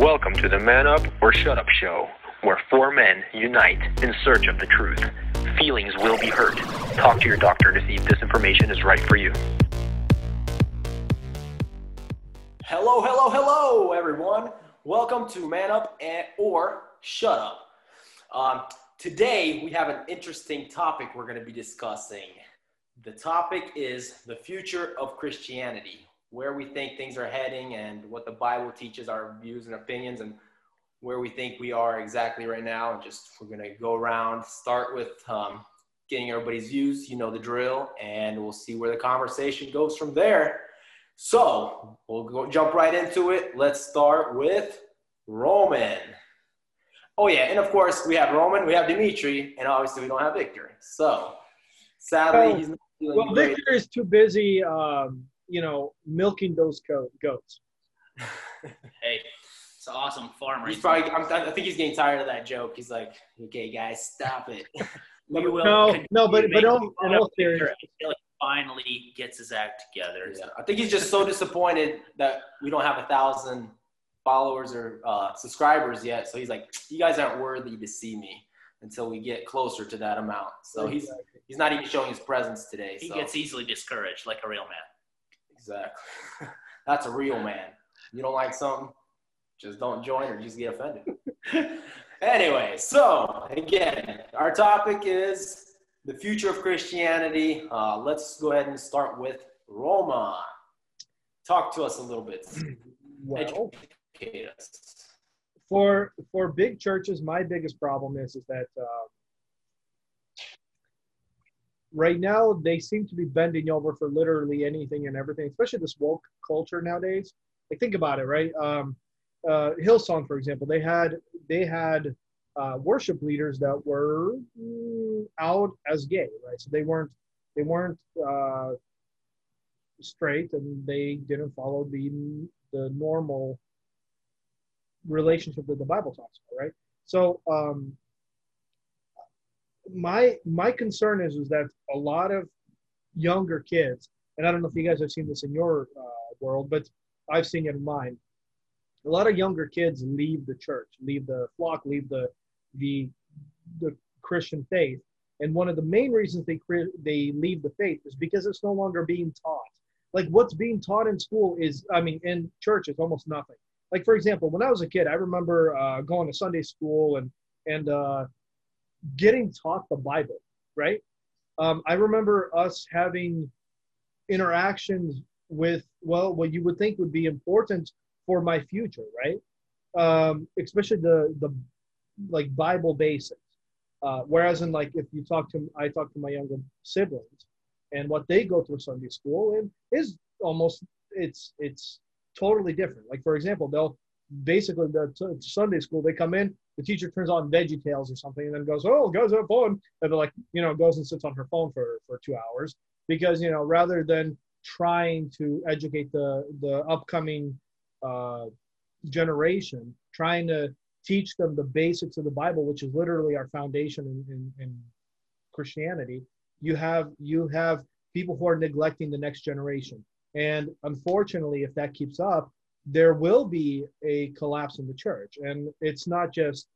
Welcome to the Man Up or Shut Up show, where four men unite in search of the truth. Feelings will be hurt. Talk to your doctor to see if this information is right for you. Hello, hello, hello, everyone. Welcome to Man Up and, or Shut Up. Um, today, we have an interesting topic we're going to be discussing. The topic is the future of Christianity where we think things are heading and what the Bible teaches, our views and opinions, and where we think we are exactly right now. And just we're going to go around, start with um, getting everybody's views. You know the drill, and we'll see where the conversation goes from there. So we'll go jump right into it. Let's start with Roman. Oh yeah, and of course we have Roman, we have Dimitri, and obviously we don't have Victor. So sadly, he's not well. Victor is too busy. Um you know, milking those goats. hey, it's an awesome farmer. He's probably. I'm, i think he's getting tired of that joke. He's like, "Okay, guys, stop it." we. No, no, but but don't. Until he finally gets his act together. Yeah. I think he's just so disappointed that we don't have a thousand followers or uh, subscribers yet. So he's like, "You guys aren't worthy to see me." Until we get closer to that amount, so he's he's not even showing his presence today. He so. gets easily discouraged, like a real man. Exactly. That's a real man. You don't like something, just don't join or just get offended. anyway, so again, our topic is the future of Christianity. Uh, let's go ahead and start with Roma. Talk to us a little bit. Well, Educate us. For for big churches, my biggest problem is is that uh, right now they seem to be bending over for literally anything and everything, especially this woke culture nowadays. Like think about it, right? Um, uh, Hillsong, for example, they had they had uh, worship leaders that were mm, out as gay, right? So they weren't they weren't uh, straight and they didn't follow the the normal relationship that the Bible talks about, right? So um, my my concern is is that a lot of younger kids, and I don't know if you guys have seen this in your uh, world, but I've seen it in mine. A lot of younger kids leave the church, leave the flock, leave the the the Christian faith, and one of the main reasons they they leave the faith is because it's no longer being taught. Like what's being taught in school is, I mean, in church is almost nothing. Like for example, when I was a kid, I remember uh, going to Sunday school and and uh, getting taught the Bible, right? Um, I remember us having interactions with, well, what you would think would be important for my future, right? Um, especially the the like Bible basics. Uh, whereas in like if you talk to I talk to my younger siblings and what they go through Sunday school and is almost it's it's totally different. Like for example, they'll basically the t- Sunday school they come in the teacher turns on Veggie Tales or something and then goes, "Oh, guys, have fun," and they're like, you know, goes and sits on her phone for for two hours because you know rather than trying to educate the the upcoming uh, generation, trying to teach them the basics of the Bible, which is literally our foundation in, in, in Christianity, you have you have people who are neglecting the next generation. And unfortunately, if that keeps up, there will be a collapse in the church. And it's not just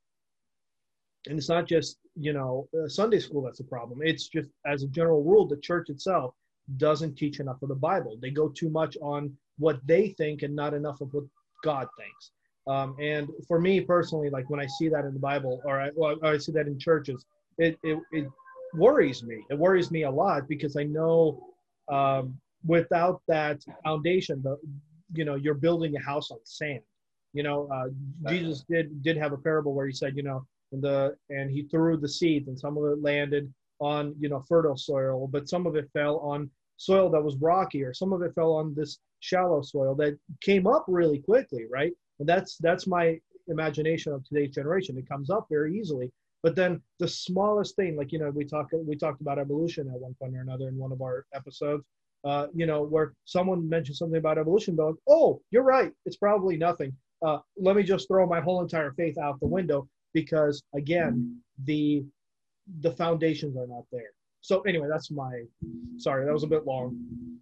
and it's not just you know sunday school that's a problem. It's just as a general rule the church itself doesn't teach enough of the bible. They go too much on what they think and not enough of what god thinks. Um, and for me personally like when i see that in the bible or i, well, I see that in churches it, it, it worries me. It worries me a lot because i know um, without that foundation the, you know you're building a house on sand. You know uh, jesus did did have a parable where he said you know and the and he threw the seeds and some of it landed on you know fertile soil but some of it fell on soil that was rocky or some of it fell on this shallow soil that came up really quickly right? And that's that's my imagination of today's generation. It comes up very easily but then the smallest thing like you know we talked we talked about evolution at one point or another in one of our episodes uh, you know, where someone mentions something about evolution, they're like, oh, you're right. It's probably nothing. Uh, let me just throw my whole entire faith out the window because, again, the the foundations are not there. So anyway, that's my. Sorry, that was a bit long.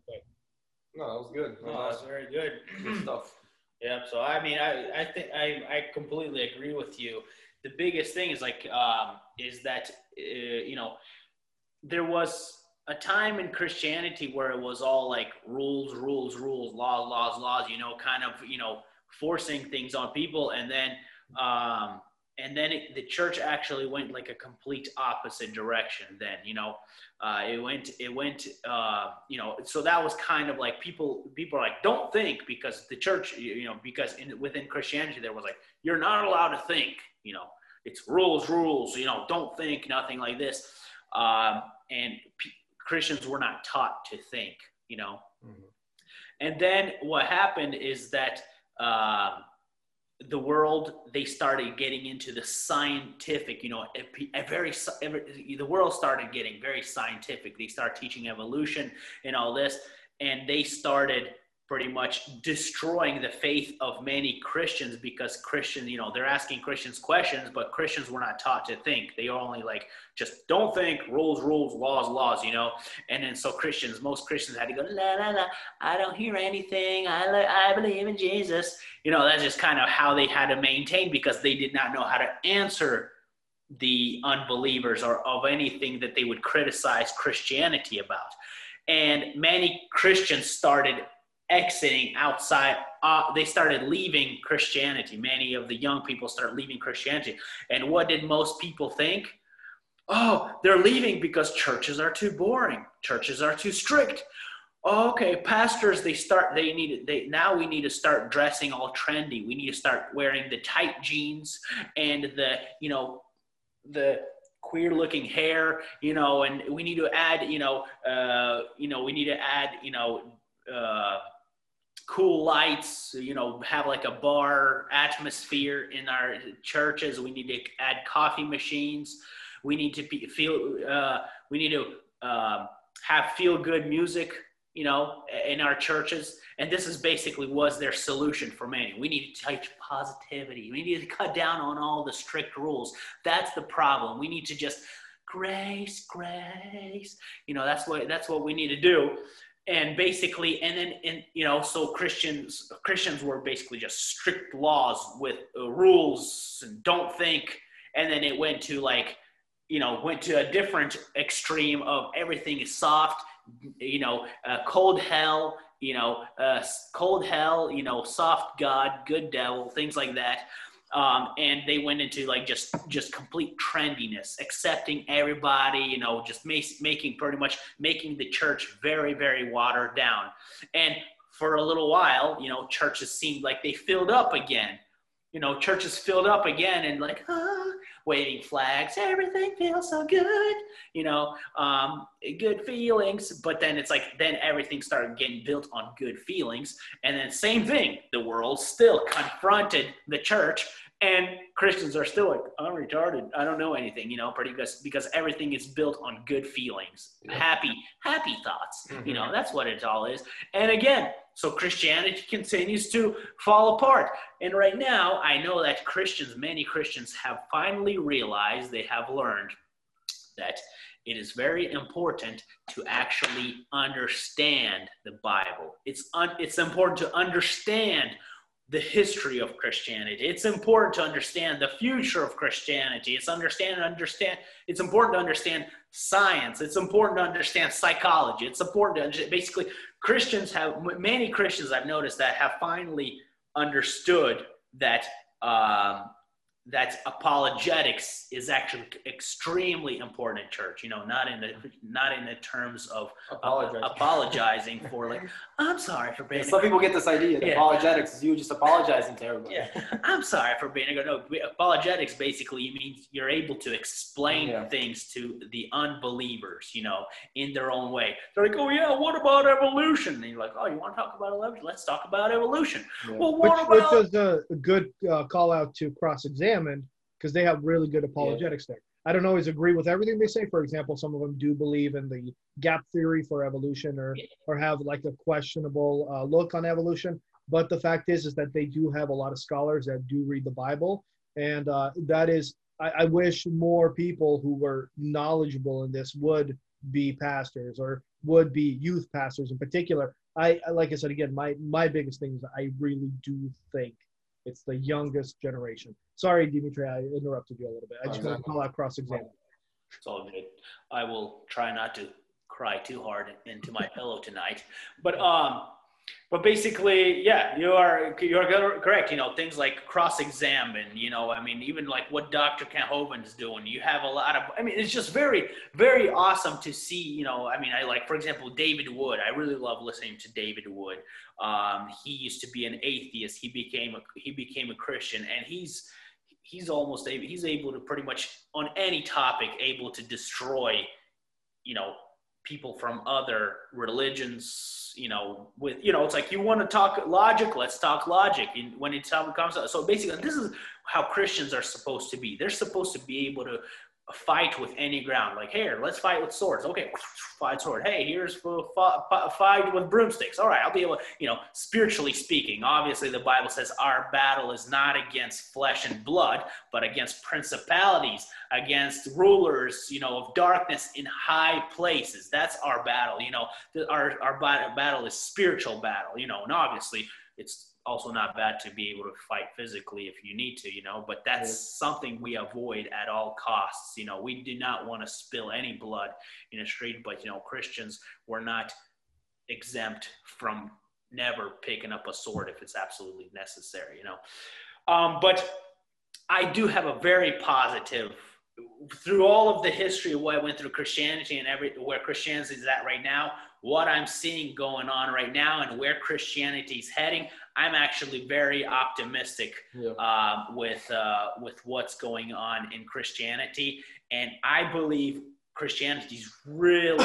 But. No, that was good. No, that was very good. Good stuff. Yeah. So I mean, I I think I I completely agree with you. The biggest thing is like um, is that uh, you know there was a time in Christianity where it was all like rules, rules, rules, laws, laws, laws. You know, kind of you know forcing things on people, and then um, and then it, the church actually went like a complete opposite direction then you know? Uh, it went it went uh, you know so that was kind of like people people are like don't think because the church you know because in, within christianity there was like you're not allowed to think you know? It's rules rules you know don't think nothing like this. Um, and christians were not taught to think you know mm-hmm. and then what happened is that uh, the world they started getting into the scientific you know a, a very the world started getting very scientific they started teaching evolution and all this and they started pretty much destroying the faith of many Christians because Christians, you know, they're asking Christians questions, but Christians were not taught to think. They are only like just don't think, rules, rules, laws, laws, you know. And then so Christians, most Christians had to go, la la la, I don't hear anything. I I believe in Jesus. You know, that's just kind of how they had to maintain because they did not know how to answer the unbelievers or of anything that they would criticize Christianity about. And many Christians started exiting outside uh, they started leaving christianity. Many of the young people start leaving christianity. And what did most people think? Oh they're leaving because churches are too boring. Churches are too strict. Okay pastors they start they need they now we need to start dressing all trendy. We need to start wearing the tight jeans and the you know the queer looking hair you know and we need to add you know uh you know we need to add you know uh cool lights, you know, have like a bar atmosphere in our churches. We need to add coffee machines. We need to be, feel, uh, we need to uh, have feel good music, you know, in our churches. And this is basically was their solution for many. We need to teach positivity. We need to cut down on all the strict rules. That's the problem. We need to just grace, grace. You know, that's what that's what we need to do and basically and then and you know so christians christians were basically just strict laws with uh, rules and don't think. And then it went to like you know went to a different extreme of everything is soft you know uh, cold hell you know uh, cold hell you know soft god good devil things like that um, and they went into like just just complete trendiness accepting everybody you know just making pretty much making the church very very watered down. And for a little while you know churches seemed like they filled up again. You know churches filled up again and like ah, waving flags. Everything feels so good, you know, um, good feelings. But then it's like, then everything started getting built on good feelings. And then, same thing, the world still confronted the church and Christians are still like, I'm retarded. I don't know anything, you know, pretty because because everything is built on good feelings, yeah. happy, happy thoughts. Mm-hmm. You know, that's what it all is. And again, so Christianity continues to fall apart. And right now, I know that Christians, many Christians, have finally realized they have learned that it is very important to actually understand the Bible. It's un- it's important to understand the history of Christianity. It's important to understand the future of Christianity. It's understand understand. It's important to understand science. It's important to understand psychology. It's important to understand, basically Christians have many Christians I've noticed that have finally understood that um, that apologetics is actually extremely important in church you know not in the not in the terms of apologizing, apologizing for like i'm sorry for being yeah, some people get this idea that yeah. apologetics is you just apologizing to everybody. Yeah. I'm sorry for being a no apologetics basically you means you're able to explain yeah. things to the unbelievers you know in their own way. They're like oh yeah what about evolution? And you're like oh you want to talk about evolution? Let's talk about evolution. Well what which, about... which is a good uh, call out to cross-examine examined because they have really good apologetics yeah. there. I don't always agree with everything they say. For example, some of them do believe in the gap theory for evolution, or or have like a questionable uh, look on evolution. But the fact is, is that they do have a lot of scholars that do read the Bible, and uh, that is, I, I wish more people who were knowledgeable in this would be pastors or would be youth pastors in particular. I I- like I said again, my my biggest thing is I really do think it's the youngest generation. Sorry, Dimitri, I interrupted you a little bit. I just want to call out cross examine. It's all good. I will try not to cry too hard into my pillow tonight. But um, but basically, yeah, you are you're correct. You know, things like cross-examine. You know, I mean, even like what Dr. Kent is doing. You have a lot of. I mean, it's just very very awesome to see. You know, I mean, I like for example David Wood. I really love listening to David Wood. Um, he used to be an atheist. He became a he became a Christian, and he's he's almost able he's able to pretty much on any topic able to destroy you know people from other religions you know with you know it's like you want to talk logic let's talk logic. And when it comes to, so basically this is how christians are supposed to be. They're supposed to be able to fight with any ground. Like here let's fight with swords. Okay fight sword. Hey here's fight with broomsticks. All right i'll be able you know spiritually speaking obviously the bible says our battle is not against flesh and blood but against principalities against rulers you know of darkness in high places. That's our battle you know. Our, our battle is spiritual battle you know and obviously it's also not bad to be able to fight physically if you need to, you know, but that's yeah. something we avoid at all costs. You know, we do not want to spill any blood in a street, but, you know, Christians, we're not exempt from never picking up a sword if it's absolutely necessary, you know. Um, but I do have a very positive through all of the history of what I went through Christianity and every where Christianity is at right now, what I'm seeing going on right now and where Christianity is heading, I'm actually very optimistic yeah. uh, with uh, with what's going on in Christianity, and I believe Christianity is really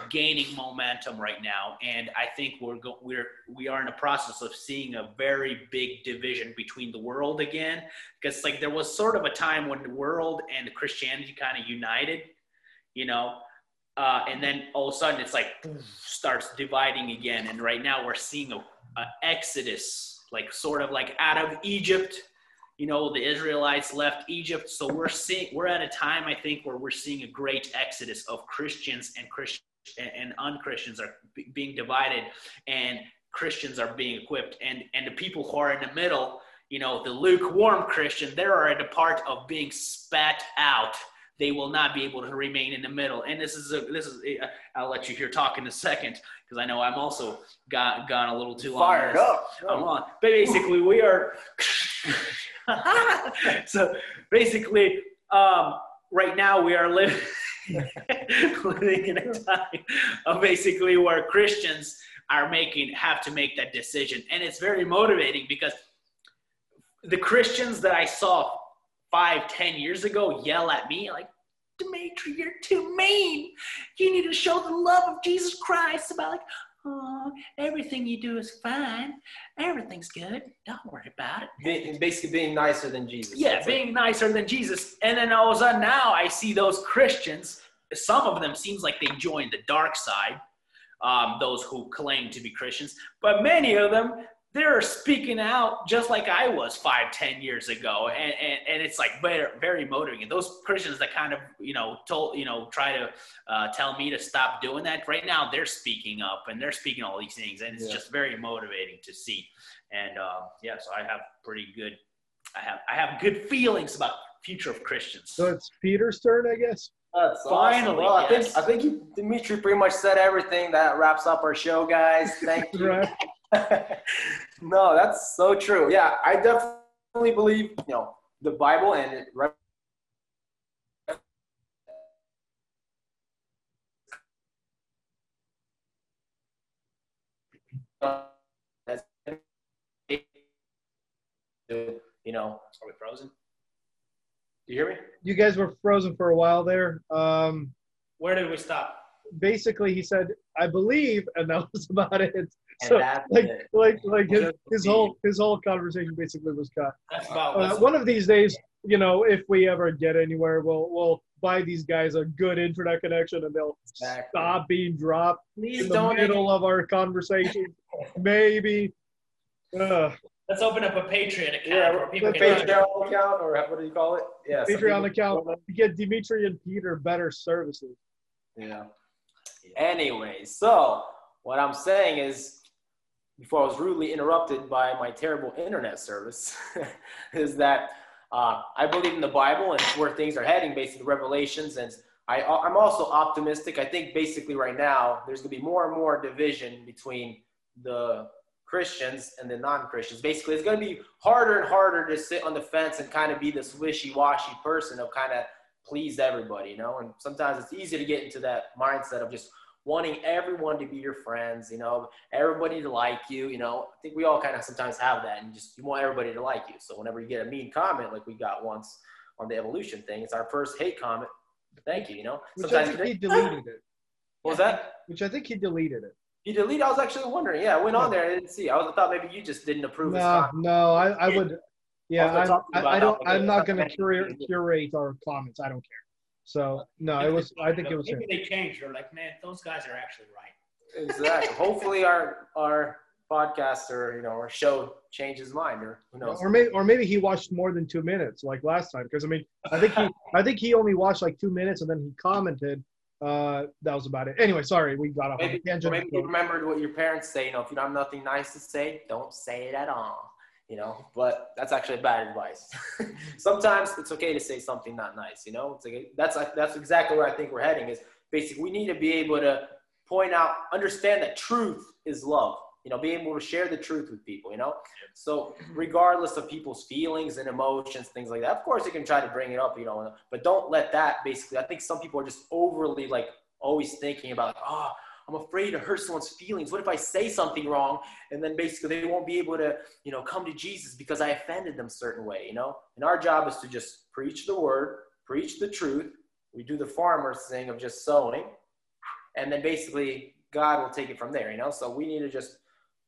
gaining momentum right now, and I think we're go- we're we are in the process of seeing a very big division between the world again, because like there was sort of a time when the world and Christianity kind of united, you know, uh, and then all of a sudden it's like starts dividing again, and right now we're seeing a, a exodus, like sort of like out of Egypt. You know the israelites left egypt. So we're seeing we're at a time i think where we're seeing a great exodus of christians and christians and unchristians are being divided and christians are being equipped. And and the people who are in the middle you know the lukewarm christian they're at a part of being spat out they will not be able to remain in the middle. And this is a, this is a, I'll let you hear talk in a second because I know I'm also got gone a little too long. Fired up. I'm on. But basically, we are. so basically, um, right now we are living living in a time of basically where Christians are making have to make that decision, and it's very motivating because the Christians that I saw five, ten years ago yell at me like, Dimitri, you're too mean. You need to show the love of Jesus Christ about like, oh, everything you do is fine. Everything's good. Don't worry about it. Being, basically being nicer than Jesus. Yeah, That's being nicer than Jesus. And then all of a sudden now I see those Christians, some of them seems like they joined the dark side. Um, those who claim to be Christians, but many of them they're speaking out just like I was five, ten years ago, and, and, and it's like very, very motivating. And those Christians that kind of you know told you know try to uh, tell me to stop doing that right now, they're speaking up and they're speaking all these things, and it's yeah. just very motivating to see. And uh, yeah, so I have pretty good, I have I have good feelings about future of Christians. So it's Peter's turn, I guess. That's Finally, awesome. well, yes. I think I think you, Dimitri pretty much said everything. That wraps up our show, guys. Thank you. Right. no, that's so true. Yeah, I definitely believe, you know, the Bible and it right you know, are we frozen? Do you hear me? You guys were frozen for a while there. Um, Where did we stop? Basically, he said, "I believe," and that was about it so, like, like, like his, his whole his whole conversation basically was cut. Uh, one of these days, you know, if we ever get anywhere, we'll we'll buy these guys a good internet connection, and they'll exactly. stop being dropped Please in the don't middle of our conversation. Maybe. Uh, Let's open up a Patreon account yeah, where people can Patreon account or what do you call it? Yeah, Patreon account to get Dimitri and Peter better services. Yeah. Anyway, so what I'm saying is before I was rudely interrupted by my terrible internet service, is that uh, I believe in the Bible and where things are heading based on the revelations. And I, I'm also optimistic. I think basically right now there's going to be more and more division between the Christians and the non-Christians. Basically, it's going to be harder and harder to sit on the fence and kind of be this wishy-washy person of kind of please everybody, you know. And sometimes it's easy to get into that mindset of just wanting everyone to be your friends, you know, everybody to like you, you know. I think we all kind of sometimes have that, and just you want everybody to like you. So whenever you get a mean comment, like we got once on the evolution thing, it's our first hate comment. Thank you, you know. Which Sometimes I think he deleted it. what was that? Which I think he deleted it. He deleted. I was actually wondering. Yeah, I went on there. I didn't see. I was I thought maybe you just didn't approve. No, no, I, I would. Yeah, I was gonna I'm, talk to you I, I don't. I'm not going to curate, curate our comments. I don't care. So no, it was. I think it was him. Maybe they changed. They're like, man, those guys are actually right. Exactly. Hopefully, our our podcast or you know our show changes mind or who knows. Or maybe, or maybe he watched more than two minutes, like last time. Because I mean, I think he, I think he only watched like two minutes, and then he commented. Uh, that was about it. Anyway, sorry, we got off on a tangent. maybe you remembered what your parents say. You know, if you don't have nothing nice to say, don't say it at all. You know, but that's actually bad advice. Sometimes it's okay to say something not nice. You know, it's like that's that's exactly where I think we're heading. Is basically we need to be able to point out, understand that truth is love. You know, be able to share the truth with people. You know, so regardless of people's feelings and emotions, things like that. Of course, you can try to bring it up. You know, but don't let that. Basically, I think some people are just overly like always thinking about, oh, I'm afraid to hurt someone's feelings. What if I say something wrong and then basically they won't be able to, you know, come to Jesus because I offended them certain way, you know? And our job is to just preach the word, preach the truth. We do the farmer's thing of just sowing. And then basically God will take it from there, you know? So we need to just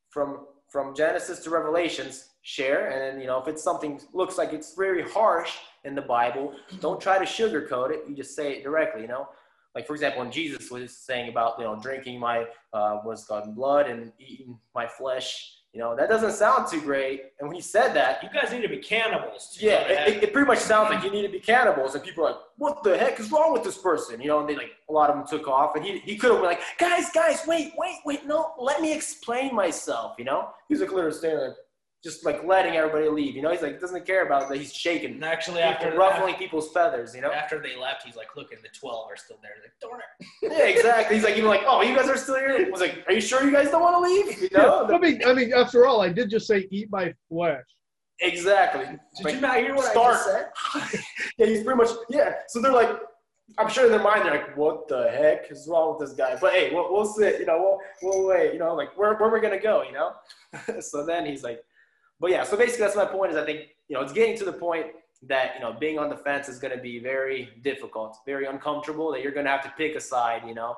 from from Genesis to Revelations share and you know, if it's something looks like it's very harsh in the Bible, don't try to sugarcoat it. You just say it directly, you know? Like for example when jesus was saying about you know drinking my uh, what's called blood and eating my flesh you know that doesn't sound too great. And when he said that You guys need to be cannibals. yeah it, it, it pretty much sounds like you need to be cannibals. And people are like what the heck is wrong with this person? You know and they like a lot of them took off. And he, he could have been like guys guys wait wait wait no let me explain myself you know? He's like literally standing just like letting everybody leave you know he's like doesn't care about that he's shaking and actually, after people, ruffling people's feathers you know after they left, he's like, look, and the twelve are still there. He's like, darn it. Yeah, exactly. He's like, even like, oh, you guys are still here. I was like, are you sure you guys don't want to leave? You Yeah, know? I mean, I mean, after all, I did just say eat my flesh. exactly. Did Like, you not hear what start. I just said? yeah, he's pretty much yeah. So they're like, I'm sure in their mind they're like, what the heck is wrong with this guy? But hey, we'll, we'll sit. You know, we'll we'll wait. You know, like where where we're gonna go? You know. so then he's like, but yeah. So basically, that's my point. Is I think you know it's getting to the point that you know being on the fence is going to be very difficult, very uncomfortable. That you're going to have to pick a side. You know,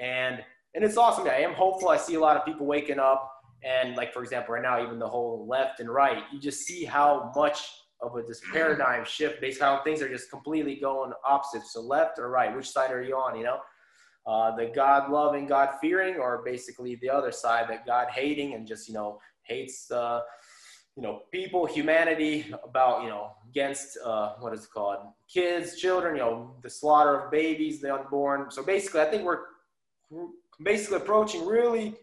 and and it's awesome. I am hopeful. I see a lot of people waking up. And like for example, right now, even the whole left and right, you just see how much of a this paradigm shift based on how things are just completely going opposite. So left or right, which side are you on? You know, uh, the God loving, God fearing, or basically the other side that God hating and just you know hates uh, you know people, humanity about you know against uh, what is it called kids, children, you know the slaughter of babies, the unborn. So basically, I think we're basically approaching really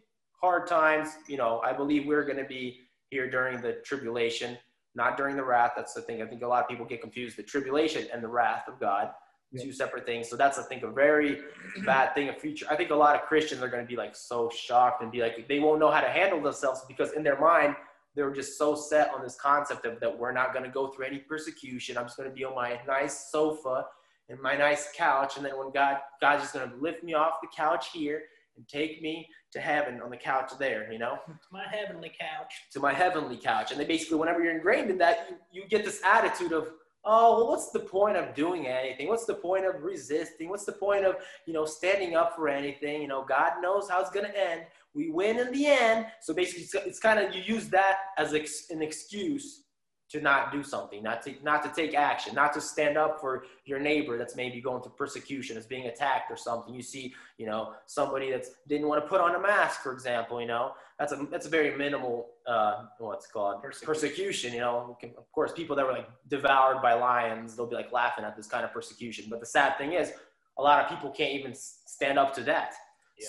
hard times. You know, I believe we're going to be here during the tribulation not during the wrath. That's the thing. I think a lot of people get confused the tribulation and the wrath of God, Yeah. two separate things. So that's, I think, a very bad thing of future. I think a lot of Christians are going to be like so shocked and be like, they won't know how to handle themselves because in their mind, they're just so set on this concept of that we're not going to go through any persecution. I'm just going to be on my nice sofa and my nice couch. And then when God, God's just going to lift me off the couch here and take me to heaven on the couch there, you know? It's my heavenly couch. to my heavenly couch. And they basically, whenever you're ingrained in that, you, you get this attitude of, oh, well, what's the point of doing anything? What's the point of resisting? What's the point of, you know, standing up for anything? You know, God knows how it's going to end. We win in the end. So basically, it's, it's kind of, you use that as ex, an excuse to not do something, not to, not to take action, not to stand up for your neighbor that's maybe going through persecution, is being attacked or something. You see, you know, somebody that's didn't want to put on a mask, for example, you know, that's a that's a very minimal uh, what's called Persecution. persecution. You know, of course, people that were like devoured by lions, they'll be like laughing at this kind of persecution. But the sad thing is, a lot of people can't even stand up to that.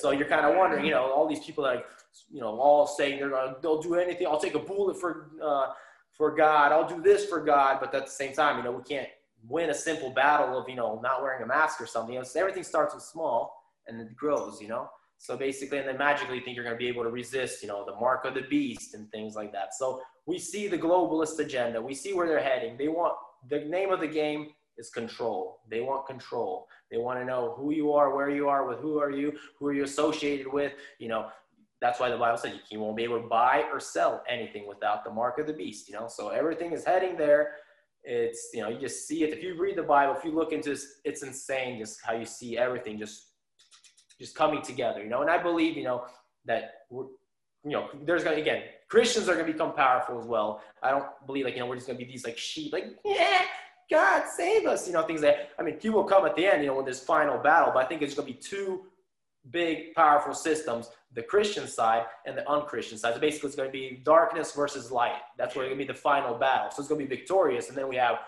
So you're kind of wondering, you know, all these people that, you know, all saying they're gonna, they'll do anything. I'll take a bullet for, uh, for God. I'll do this for God. But at the same time, you know, we can't win a simple battle of, you know, not wearing a mask or something. You know, so everything starts with small and it grows, you know. So basically, and then magically you think you're going to be able to resist, you know, the mark of the beast and things like that. So we see the globalist agenda. We see where they're heading. They want the name of the game is control. They want control. They want to know who you are, where you are, with who are you, who are you associated with. You know, that's why the Bible said you won't be able to buy or sell anything without the mark of the beast. You know, so everything is heading there. It's you know you just see it. If you read the Bible, if you look into this, it's insane just how you see everything just just coming together. You know, and I believe you know that we're you know, there's gonna again, Christians are gonna become powerful as well. I don't believe like you know we're just gonna be these like sheep, like yeah, God save us, you know, things that I mean, he will come at the end, you know, in this final battle. But I think it's gonna be two big, powerful systems: the Christian side and the unchristian side. So basically, it's gonna be darkness versus light. That's where it's gonna be the final battle. So it's gonna be victorious, and then we have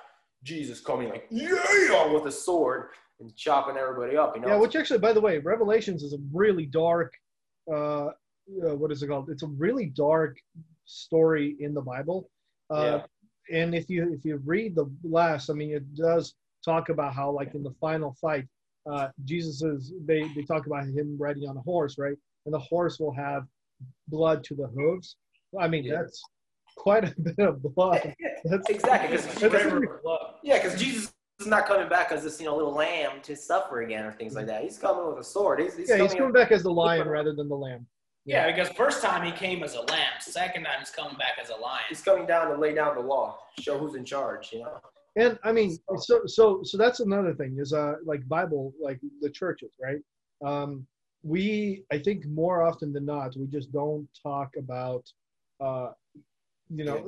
Jesus coming like yeah with a sword and chopping everybody up. You know, Yeah, which actually, by the way, Revelations is a really dark. Uh, uh, what is it called? It's a really dark story in the Bible. Uh, And if you if you read the last, I mean, it does talk about how like in the final fight, uh, Jesus is they they talk about him riding on a horse, right? And the horse will have blood to the hooves. I mean, Yeah. that's quite a bit of blood. That's exactly. because- Yeah, because Jesus is not coming back as this, you know, little lamb to suffer again or things like that. He's coming with a sword. He's, he's yeah, coming he's coming back as the lion rather than the lamb. Yeah, because first time he came as a lamb, second time he's coming back as a lion. He's coming down to lay down the law, show who's in charge. You know. And I mean, so so so that's another thing is uh like Bible like the churches, right? Um, we I think more often than not we just don't talk about, uh, you know,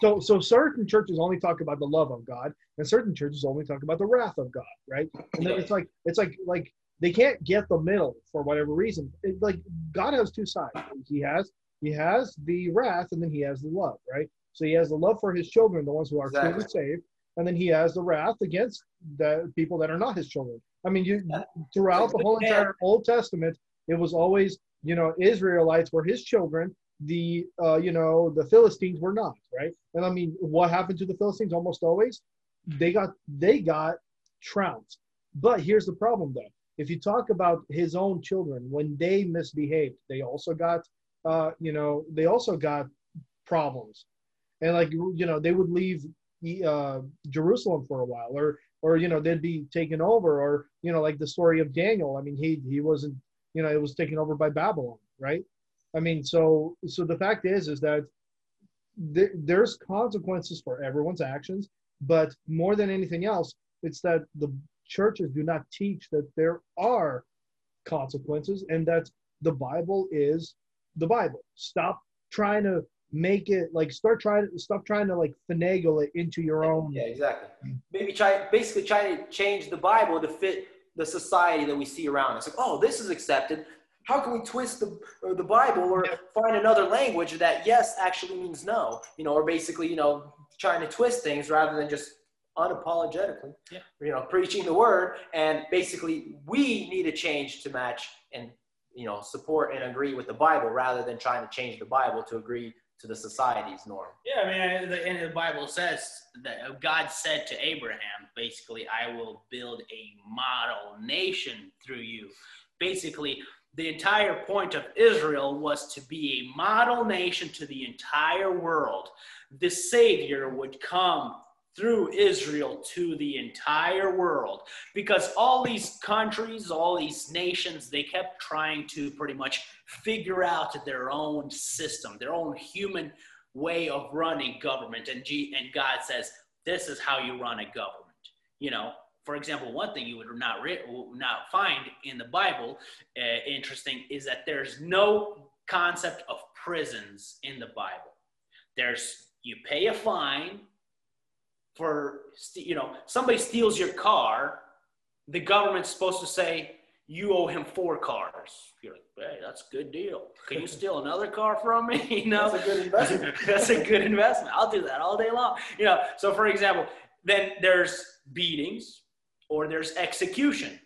so so certain churches only talk about the love of God, and certain churches only talk about the wrath of God, right? And then it's like it's like like they can't get the middle for whatever reason. It, like God has two sides. He has he has the wrath, and then he has the love, right? So he has the love for his children, the ones who are Exactly. truly saved, and then he has the wrath against the people that are not his children. I mean, you throughout the whole entire Old Testament, it was always you know Israelites were his children. The uh, you know the Philistines were not, right? And I mean, what happened to the Philistines? Almost always, they got they got trounced. But here's the problem, though. If you talk about his own children, when they misbehaved, they also got, uh, you know, they also got problems, and like you know, they would leave uh, Jerusalem for a while, or or you know, they'd be taken over, or you know, like the story of Daniel. I mean, he he wasn't, you know, it was taken over by Babylon, right? I mean, so so the fact is, is that th- there's consequences for everyone's actions, but more than anything else, it's that the churches do not teach that there are consequences and that the Bible is the Bible. Stop trying to make it like start trying to stop trying to like finagle it into your own. Yeah, exactly. Maybe try basically try to change the Bible to fit the society that we see around us. Like, oh, this is accepted. How can we twist the the Bible or find another language that yes actually means no? You know, or basically, you know, trying to twist things rather than just unapologetically, Yeah. you know, preaching the word. And basically, we need a change to match and you know support and agree with the Bible rather than trying to change the Bible to agree to the society's norm. Yeah, I mean, the, and the Bible says that uh, God said to Abraham, basically, I will build a model nation through you. Basically, the entire point of Israel was to be a model nation to the entire world. The Savior would come through Israel to the entire world because all these countries, all these nations, they kept trying to pretty much figure out their own system, their own human way of running government. And, G- and God says, this is how you run a government. You know, for example, one thing you would not, re- not find in the Bible uh, interesting is that there's no concept of prisons in the Bible. There's, you pay a fine for, you know, somebody steals your car, the government's supposed to say, you owe him four cars. You're like, hey, that's a good deal. Can you steal another car from me? You know, That's a good investment. that's a good investment. I'll do that all day long. You know, so for example, then there's beatings or there's execution.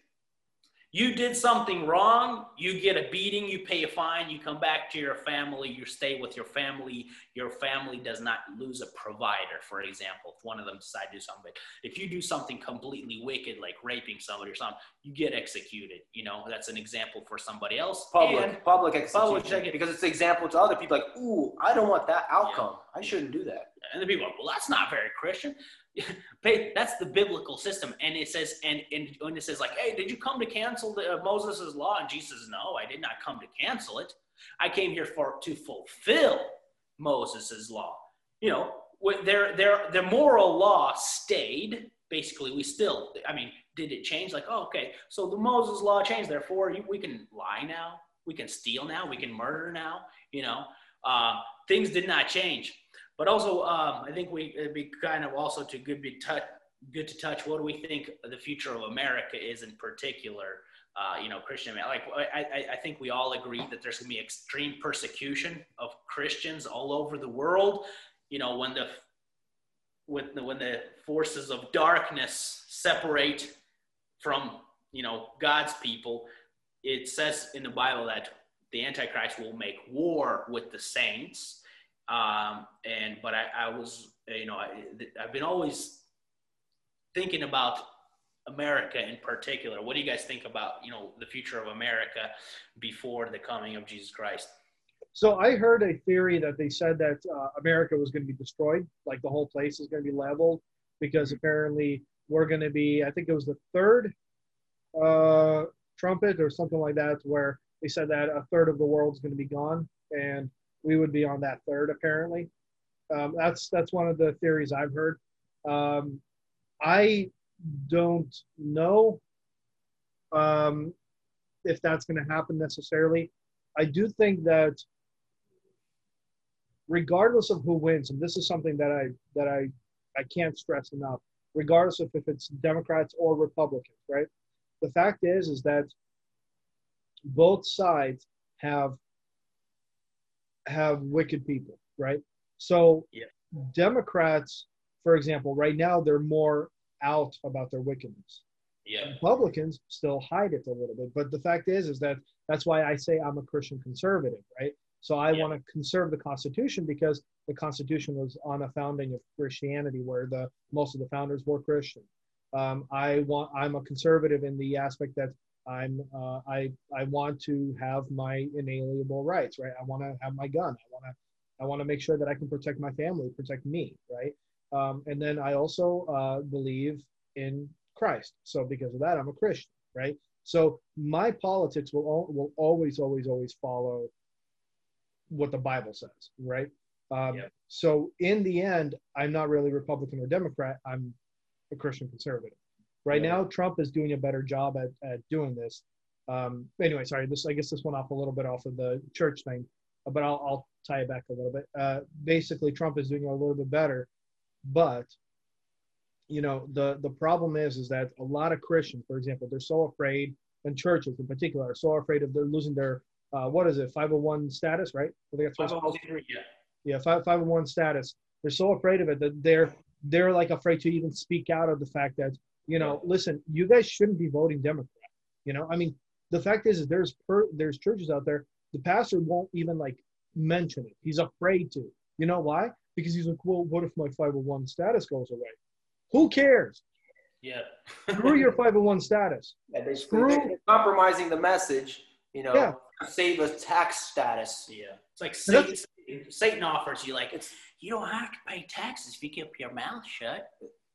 You did something wrong, you get a beating, you pay a fine, you come back to your family, you stay with your family. Your family does not lose a provider, for example, if one of them decides to do something. If you do something completely wicked, like raping somebody or something, you get executed. You know, that's an example for somebody else. Public, And- public execution. Public execution. because it's an example to other people. Like, ooh, I don't want that outcome. I shouldn't do that. And the people are, well, that's not very Christian. That's the biblical system. And it says, and, and when it says, like, hey, did you come to cancel the, uh, Moses' law? And Jesus says, no, I did not come to cancel it. I came here for to fulfill Moses' law. You know, their, their, their moral law stayed. Basically, we still, I mean, did it change? Like, oh, okay, so the Moses law changed. Therefore, you, we can lie now. We can steal now. We can murder now. You know, uh, things did not change. But also, um, I think we it'd be kind of also to good be touch, good to touch. What do we think the future of America is in particular? Uh, you know, Christian. Like, I, I, think we all agree that there's going to be extreme persecution of Christians all over the world. You know, when the when the, when the forces of darkness separate from you know God's people, it says in the Bible that the Antichrist will make war with the saints. Um, and but I, I was you know I, I've been always thinking about America in particular. What do you guys think about you know the future of America before the coming of Jesus Christ? So I heard a theory that they said that uh, America was going to be destroyed, like the whole place is going to be leveled, because apparently we're going to be. I think it was the third uh, trumpet or something like that, where they said that a third of the world's going to be gone, and we would be on that third apparently. Um, that's that's one of the theories I've heard. Um, I don't know um, if that's going to happen necessarily. I do think that regardless of who wins, and this is something that I that I I can't stress enough, regardless of if it's Democrats or Republicans, right? The fact is is that both sides have have wicked people, right? So Yeah. Democrats, for example, right now they're more out about their wickedness. Yeah, Republicans still hide it a little bit, but the fact is, is that that's why I say I'm a Christian conservative, right? So I Yeah. want to conserve the Constitution because the Constitution was on a founding of Christianity, where the most of the founders were Christian. Um, I want I'm a conservative in the aspect that I'm uh, I I want to have my inalienable rights, right? I want to have my gun. I want to I want to make sure that I can protect my family, protect me, right? Um, and then I also uh, believe in Christ. So because of that, I'm a Christian, right? So my politics will al- will always, always, always follow what the Bible says, right? Um, Yeah. So in the end, I'm not really Republican or Democrat. I'm a Christian conservative. Right Yeah. now, Trump is doing a better job at, at doing this. Um, anyway, sorry. This I guess this went off a little bit off of the church thing, but I'll, I'll tie it back a little bit. Uh, basically, Trump is doing a little bit better, but you know the the problem is is that a lot of Christians, for example, they're so afraid, and churches in particular are so afraid of they're losing their uh, what is it 501 status, right? That's what yeah, Yeah, five five one status. They're so afraid of it that they're they're like afraid to even speak out of the fact that you know, listen, you guys shouldn't be voting Democrat. You know, I mean, the fact is, is there's per, there's churches out there. The pastor won't even like mention it. He's afraid to. You know why? Because he's like, well, what if my 501 status goes away? Who cares? yeah. Screw your 501 status. Yeah, they, Screw- compromising the message, you know, Yeah. save a tax status. Yeah, it's like Satan. Satan offers you like it's you don't have to pay taxes if you keep your mouth shut.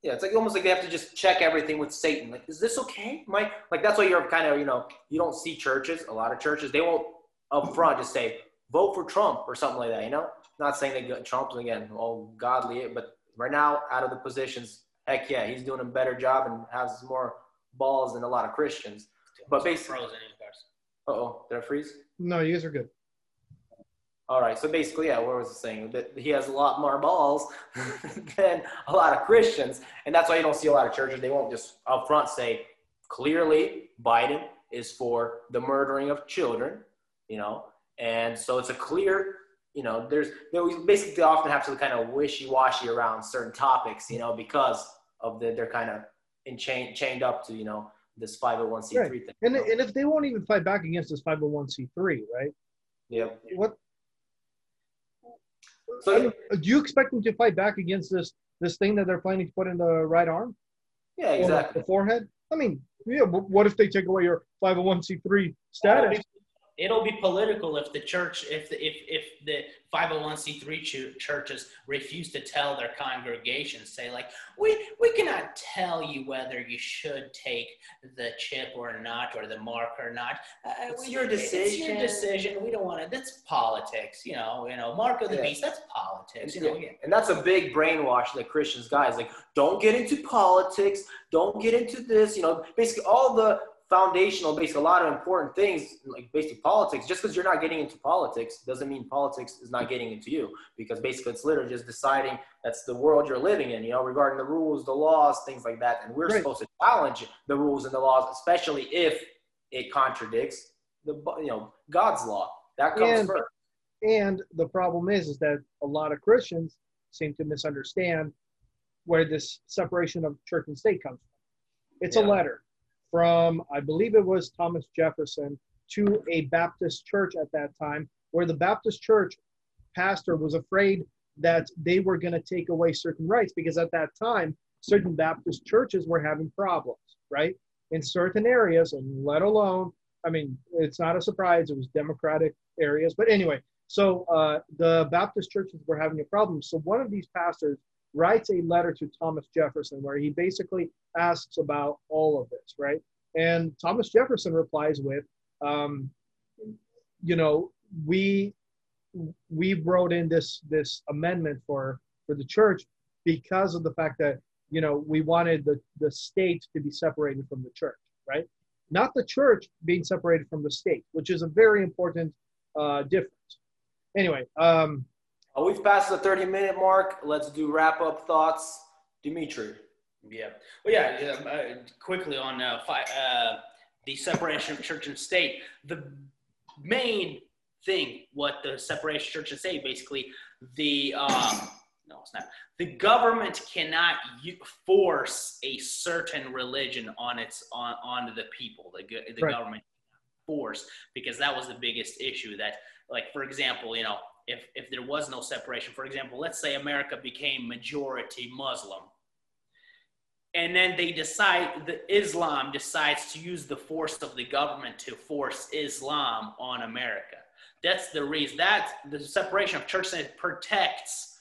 Yeah, it's like almost like they have to just check everything with Satan. Like, is this okay? Mike? Like that's why you're kind of, you know, you don't see churches, a lot of churches, they won't up front just say, vote for Trump or something like that, you know? Not saying that Trump's again all godly, but right now out of the positions, heck yeah, he's doing a better job and has more balls than a lot of Christians. But basically, frozen uh oh, did I freeze? No, you guys are good. All right, so basically, yeah, what was I saying? That he has a lot more balls than a lot of Christians, and that's why you don't see a lot of churches. They won't just up front say clearly Biden is for the murdering of children, you know, and so it's a clear, you know, there's they basically often have to kind of wishy-washy around certain topics, you know, because of the they're kind of in chain, chained up to you know this 501c3 Right. thing. And, and if they won't even fight back against this 501c3, right? Yep. What? So do you expect them to fight back against this this thing that they're planning to put in the right arm yeah, exactly. the forehead? I mean, yeah. What if they take away your 501c3 status? Oh, It'll be political if the church, if the, if if the 501c3 ch- churches refuse to tell their congregations, say like, we we cannot tell you whether you should take the chip or not, or the mark or not. Uh, It's we- your It's your decision." decision. We don't want to. That's politics. You know. You know. Mark of the Yeah. beast. That's politics. You know. Yeah. And that's a big brainwash that Christians guys like don't get into politics, don't get into this, you know, basically all the foundational, basically a lot of important things, like basically politics, just because you're not getting into politics doesn't mean politics is not getting into you. Because basically it's literally just deciding that's the world you're living in, you know, regarding the rules, the laws, things like that. And we're Right. supposed to challenge the rules and the laws, especially if it contradicts the you know God's law. That comes And- first. And the problem is, is that a lot of Christians seem to misunderstand where this separation of church and state comes from. It's a letter from, I believe it was Thomas Jefferson, to a Baptist church at that time, where the Baptist church pastor was afraid that they were going to take away certain rights because at that time, certain Baptist churches were having problems, right? In certain areas, and let alone, I mean, it's not a surprise, it was Democratic areas, but anyway, so uh, the Baptist churches were having a problem. So one of these pastors writes a letter to Thomas Jefferson where he basically asks about all of this, right? And Thomas Jefferson replies with, um, you know, we we wrote in this this amendment for for the church because of the fact that you know we wanted the the state to be separated from the church, right? Not the church being separated from the state, which is a very important uh, difference. Anyway, um, Uh, we've passed the 30 minute mark. Let's do wrap up thoughts. Dimitri. Yeah. Well, yeah. yeah, Uh, quickly on uh, fi- uh, the separation of church and state. The main thing, what the separation of church and state, basically, the um, no, it's not. The government cannot u- force a certain religion on its on onto the people. The go- the Right. government force because that was the biggest issue. That, like, for example, you know. If, if there was no separation, for example, let's say America became majority Muslim, and then they decide the Islam decides to use the force of the government to force Islam on America. That's the reason that the separation of church and protects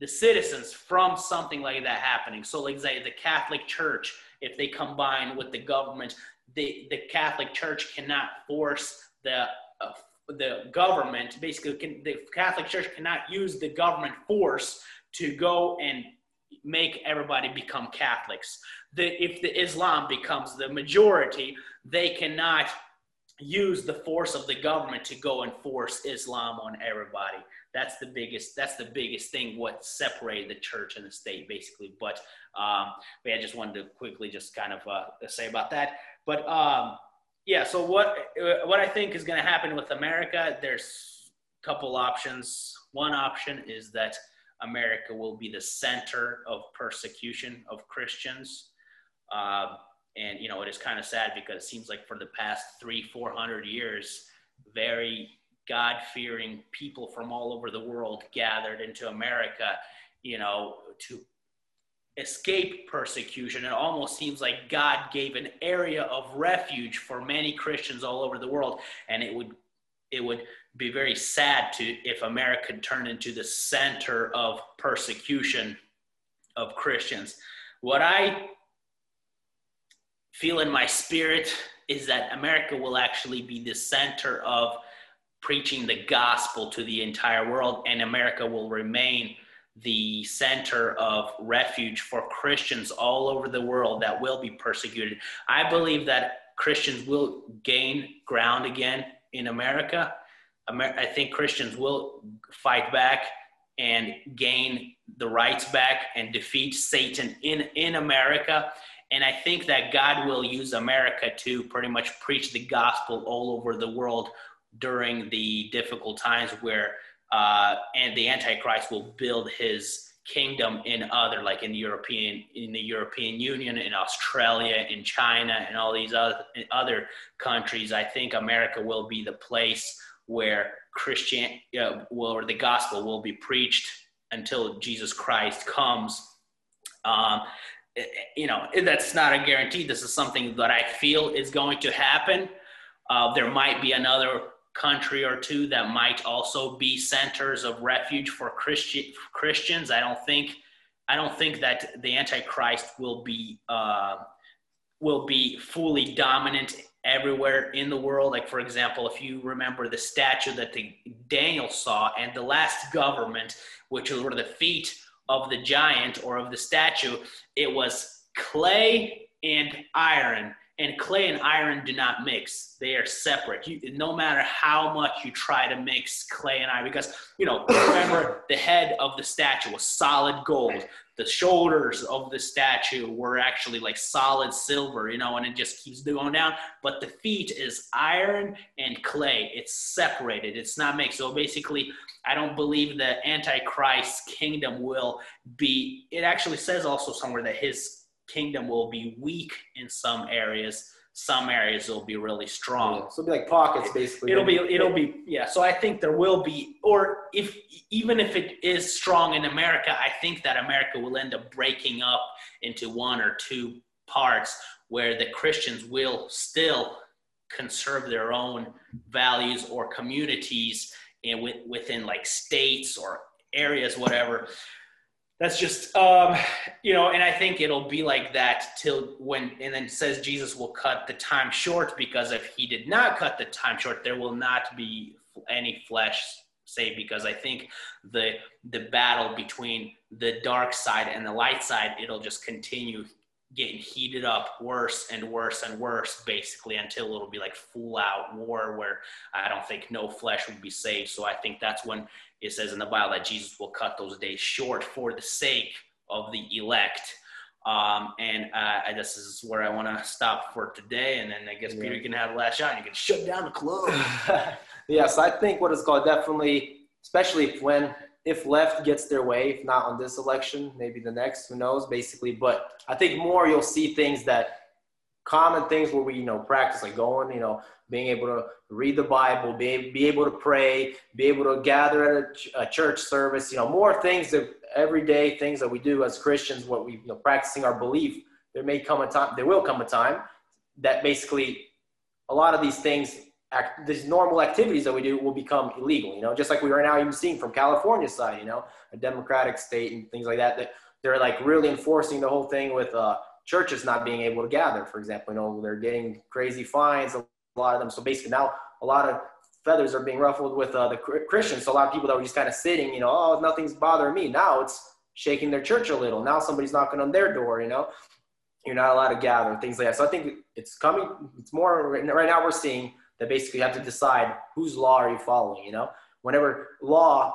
the citizens from something like that happening. So, like say the Catholic Church, if they combine with the government, the the Catholic Church cannot force the uh, the government. Basically, can, the Catholic Church cannot use the government force to go and make everybody become Catholics. The, if the Islam becomes the majority, they cannot use the force of the government to go and force Islam on everybody. That's the biggest. That's the biggest thing. What separated the church and the state, basically. But um, but yeah, I just wanted to quickly just kind of uh, say about that. But um, yeah, so what uh, what I think is going to happen with America? There's a couple options. One option is that America will be the center of persecution of Christians. Um, and, you know, it is kind of sad because it seems like for the past three, 400 years, very God fearing people from all over the world gathered into America, you know, to escape persecution. It almost seems like God gave an area of refuge for many Christians all over the world. And it would, it would be very sad to if America turned into the center of persecution of Christians. What I feel in my spirit is that America will actually be the center of preaching the gospel to the entire world, and America will remain the center of refuge for Christians all over the world that will be persecuted. I believe that Christians will gain ground again in America. Amer- I think Christians will fight back and gain the rights back and defeat Satan in, in America. And I think that God will use America to pretty much preach the gospel all over the world during the difficult times where uh, and the Antichrist will build his kingdom in other like in the european in the european union in australia in china and all these other other countries. I think america will be the place where christian uh, will or the gospel will be preached until jesus christ comes. Um, you know that's not a guarantee. This is something that i feel is going to happen. Uh, there might be another country or two that might also be centers of refuge for Christian Christians. I don't think I don't think that the Antichrist will be uh, will be fully dominant everywhere in the world. Like for example, if you remember the statue that the Daniel saw and the last government, which were the feet of the giant or of the statue, it was clay and iron and clay and iron do not mix. They are separate. You, no matter how much you try to mix clay and iron because you know remember the head of the statue was solid gold. The shoulders of the statue were actually like solid silver you know and it just keeps going down. But the feet is iron and clay. It's separated. It's not mixed. So basically i don't believe the antichrist kingdom will be it actually says also somewhere that his kingdom will be weak in some areas some areas will be really strong yeah. so it'll be like pockets basically it'll be it'll be yeah so i think there will be or if even if it is strong in america i think that america will end up breaking up into one or two parts where the christians will still conserve their own values or communities and within like states or areas whatever that's just um, you know and i think it'll be like that till when and then says jesus will cut the time short because if he did not cut the time short there will not be any flesh saved because i think the the battle between the dark side and the light side it'll just continue getting heated up worse and worse and worse basically until it'll be like full out war where i don't think no flesh would be saved so i think that's when it says in the Bible that Jesus will cut those days short for the sake of the elect. Um, and uh, this is where I want to stop for today. And then I guess yeah. Peter can have the last shot. And you can shut down the club. yes, I think what is called definitely, especially if when if left gets their way, if not on this election, maybe the next, who knows, basically. But I think more you'll see things that common things where we, you know, practice like going, you know, being able to read the Bible, be, be able to pray, be able to gather at a, a church service, you know, more things that everyday things that we do as Christians, what we, you know, practicing our belief. There may come a time, there will come a time that basically a lot of these things, act, these normal activities that we do will become illegal, you know, just like we are now even seeing from California side, you know, a democratic state and things like that, that they're like really enforcing the whole thing with, uh, churches not being able to gather, for example. You know, they're getting crazy fines, a lot of them. So basically now a lot of feathers are being ruffled with uh, the Christians. So a lot of people that were just kind of sitting, you know, oh, nothing's bothering me. Now it's shaking their church a little. Now somebody's knocking on their door, you know. You're not allowed to gather, things like that. So I think it's coming, it's more, right now we're seeing that basically have to decide whose law are you following, you know. Whenever law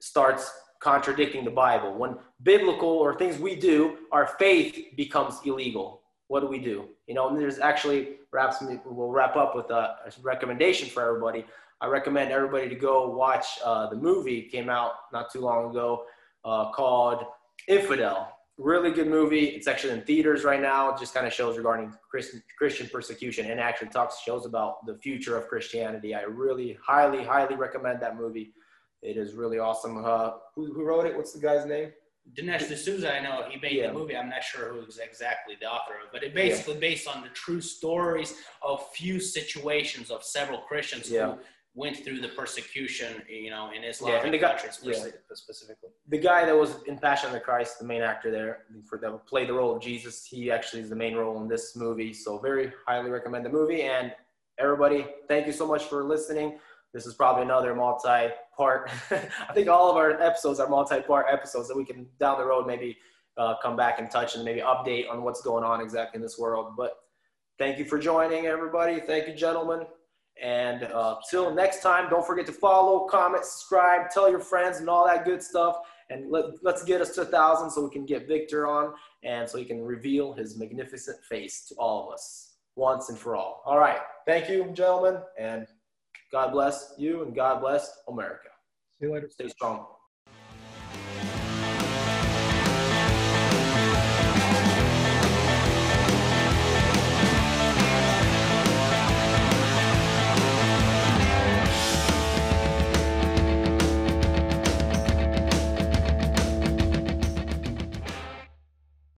starts contradicting the Bible. When biblical or things we do, our faith becomes illegal. What do we do? You know, and there's actually perhaps we'll wrap up with a, a recommendation for everybody. I recommend everybody to go watch uh, the movie came out not too long ago uh, called Infidel. Really good movie. It's actually in theaters right now. It just kind of shows regarding Christian, Christian persecution and actually talks shows about the future of Christianity. I really highly highly recommend that movie. It is really awesome. Uh, who, who wrote it? What's the guy's name? Dinesh D'Souza, I know he made yeah. the movie. I'm not sure who's exactly the author of it, but it basically yeah. based on the true stories of few situations of several Christians yeah. who went through the persecution, you know, in Islam yeah, and the guy, specifically. The guy that was in Passion of the Christ, the main actor there, for that played the role of Jesus, he actually is the main role in this movie. So very highly recommend the movie. And everybody, thank you so much for listening. This is probably another multi-part. I think all of our episodes are multi-part episodes that we can down the road maybe uh, come back and touch and maybe update on what's going on exactly in this world. But thank you for joining, everybody. Thank you, gentlemen. And uh, till next time, don't forget to follow, comment, subscribe, tell your friends, and all that good stuff. And let, let's get us to a thousand so we can get Victor on and so he can reveal his magnificent face to all of us once and for all. All right. Thank you, gentlemen. And God bless you and God bless America. See you later. Stay strong.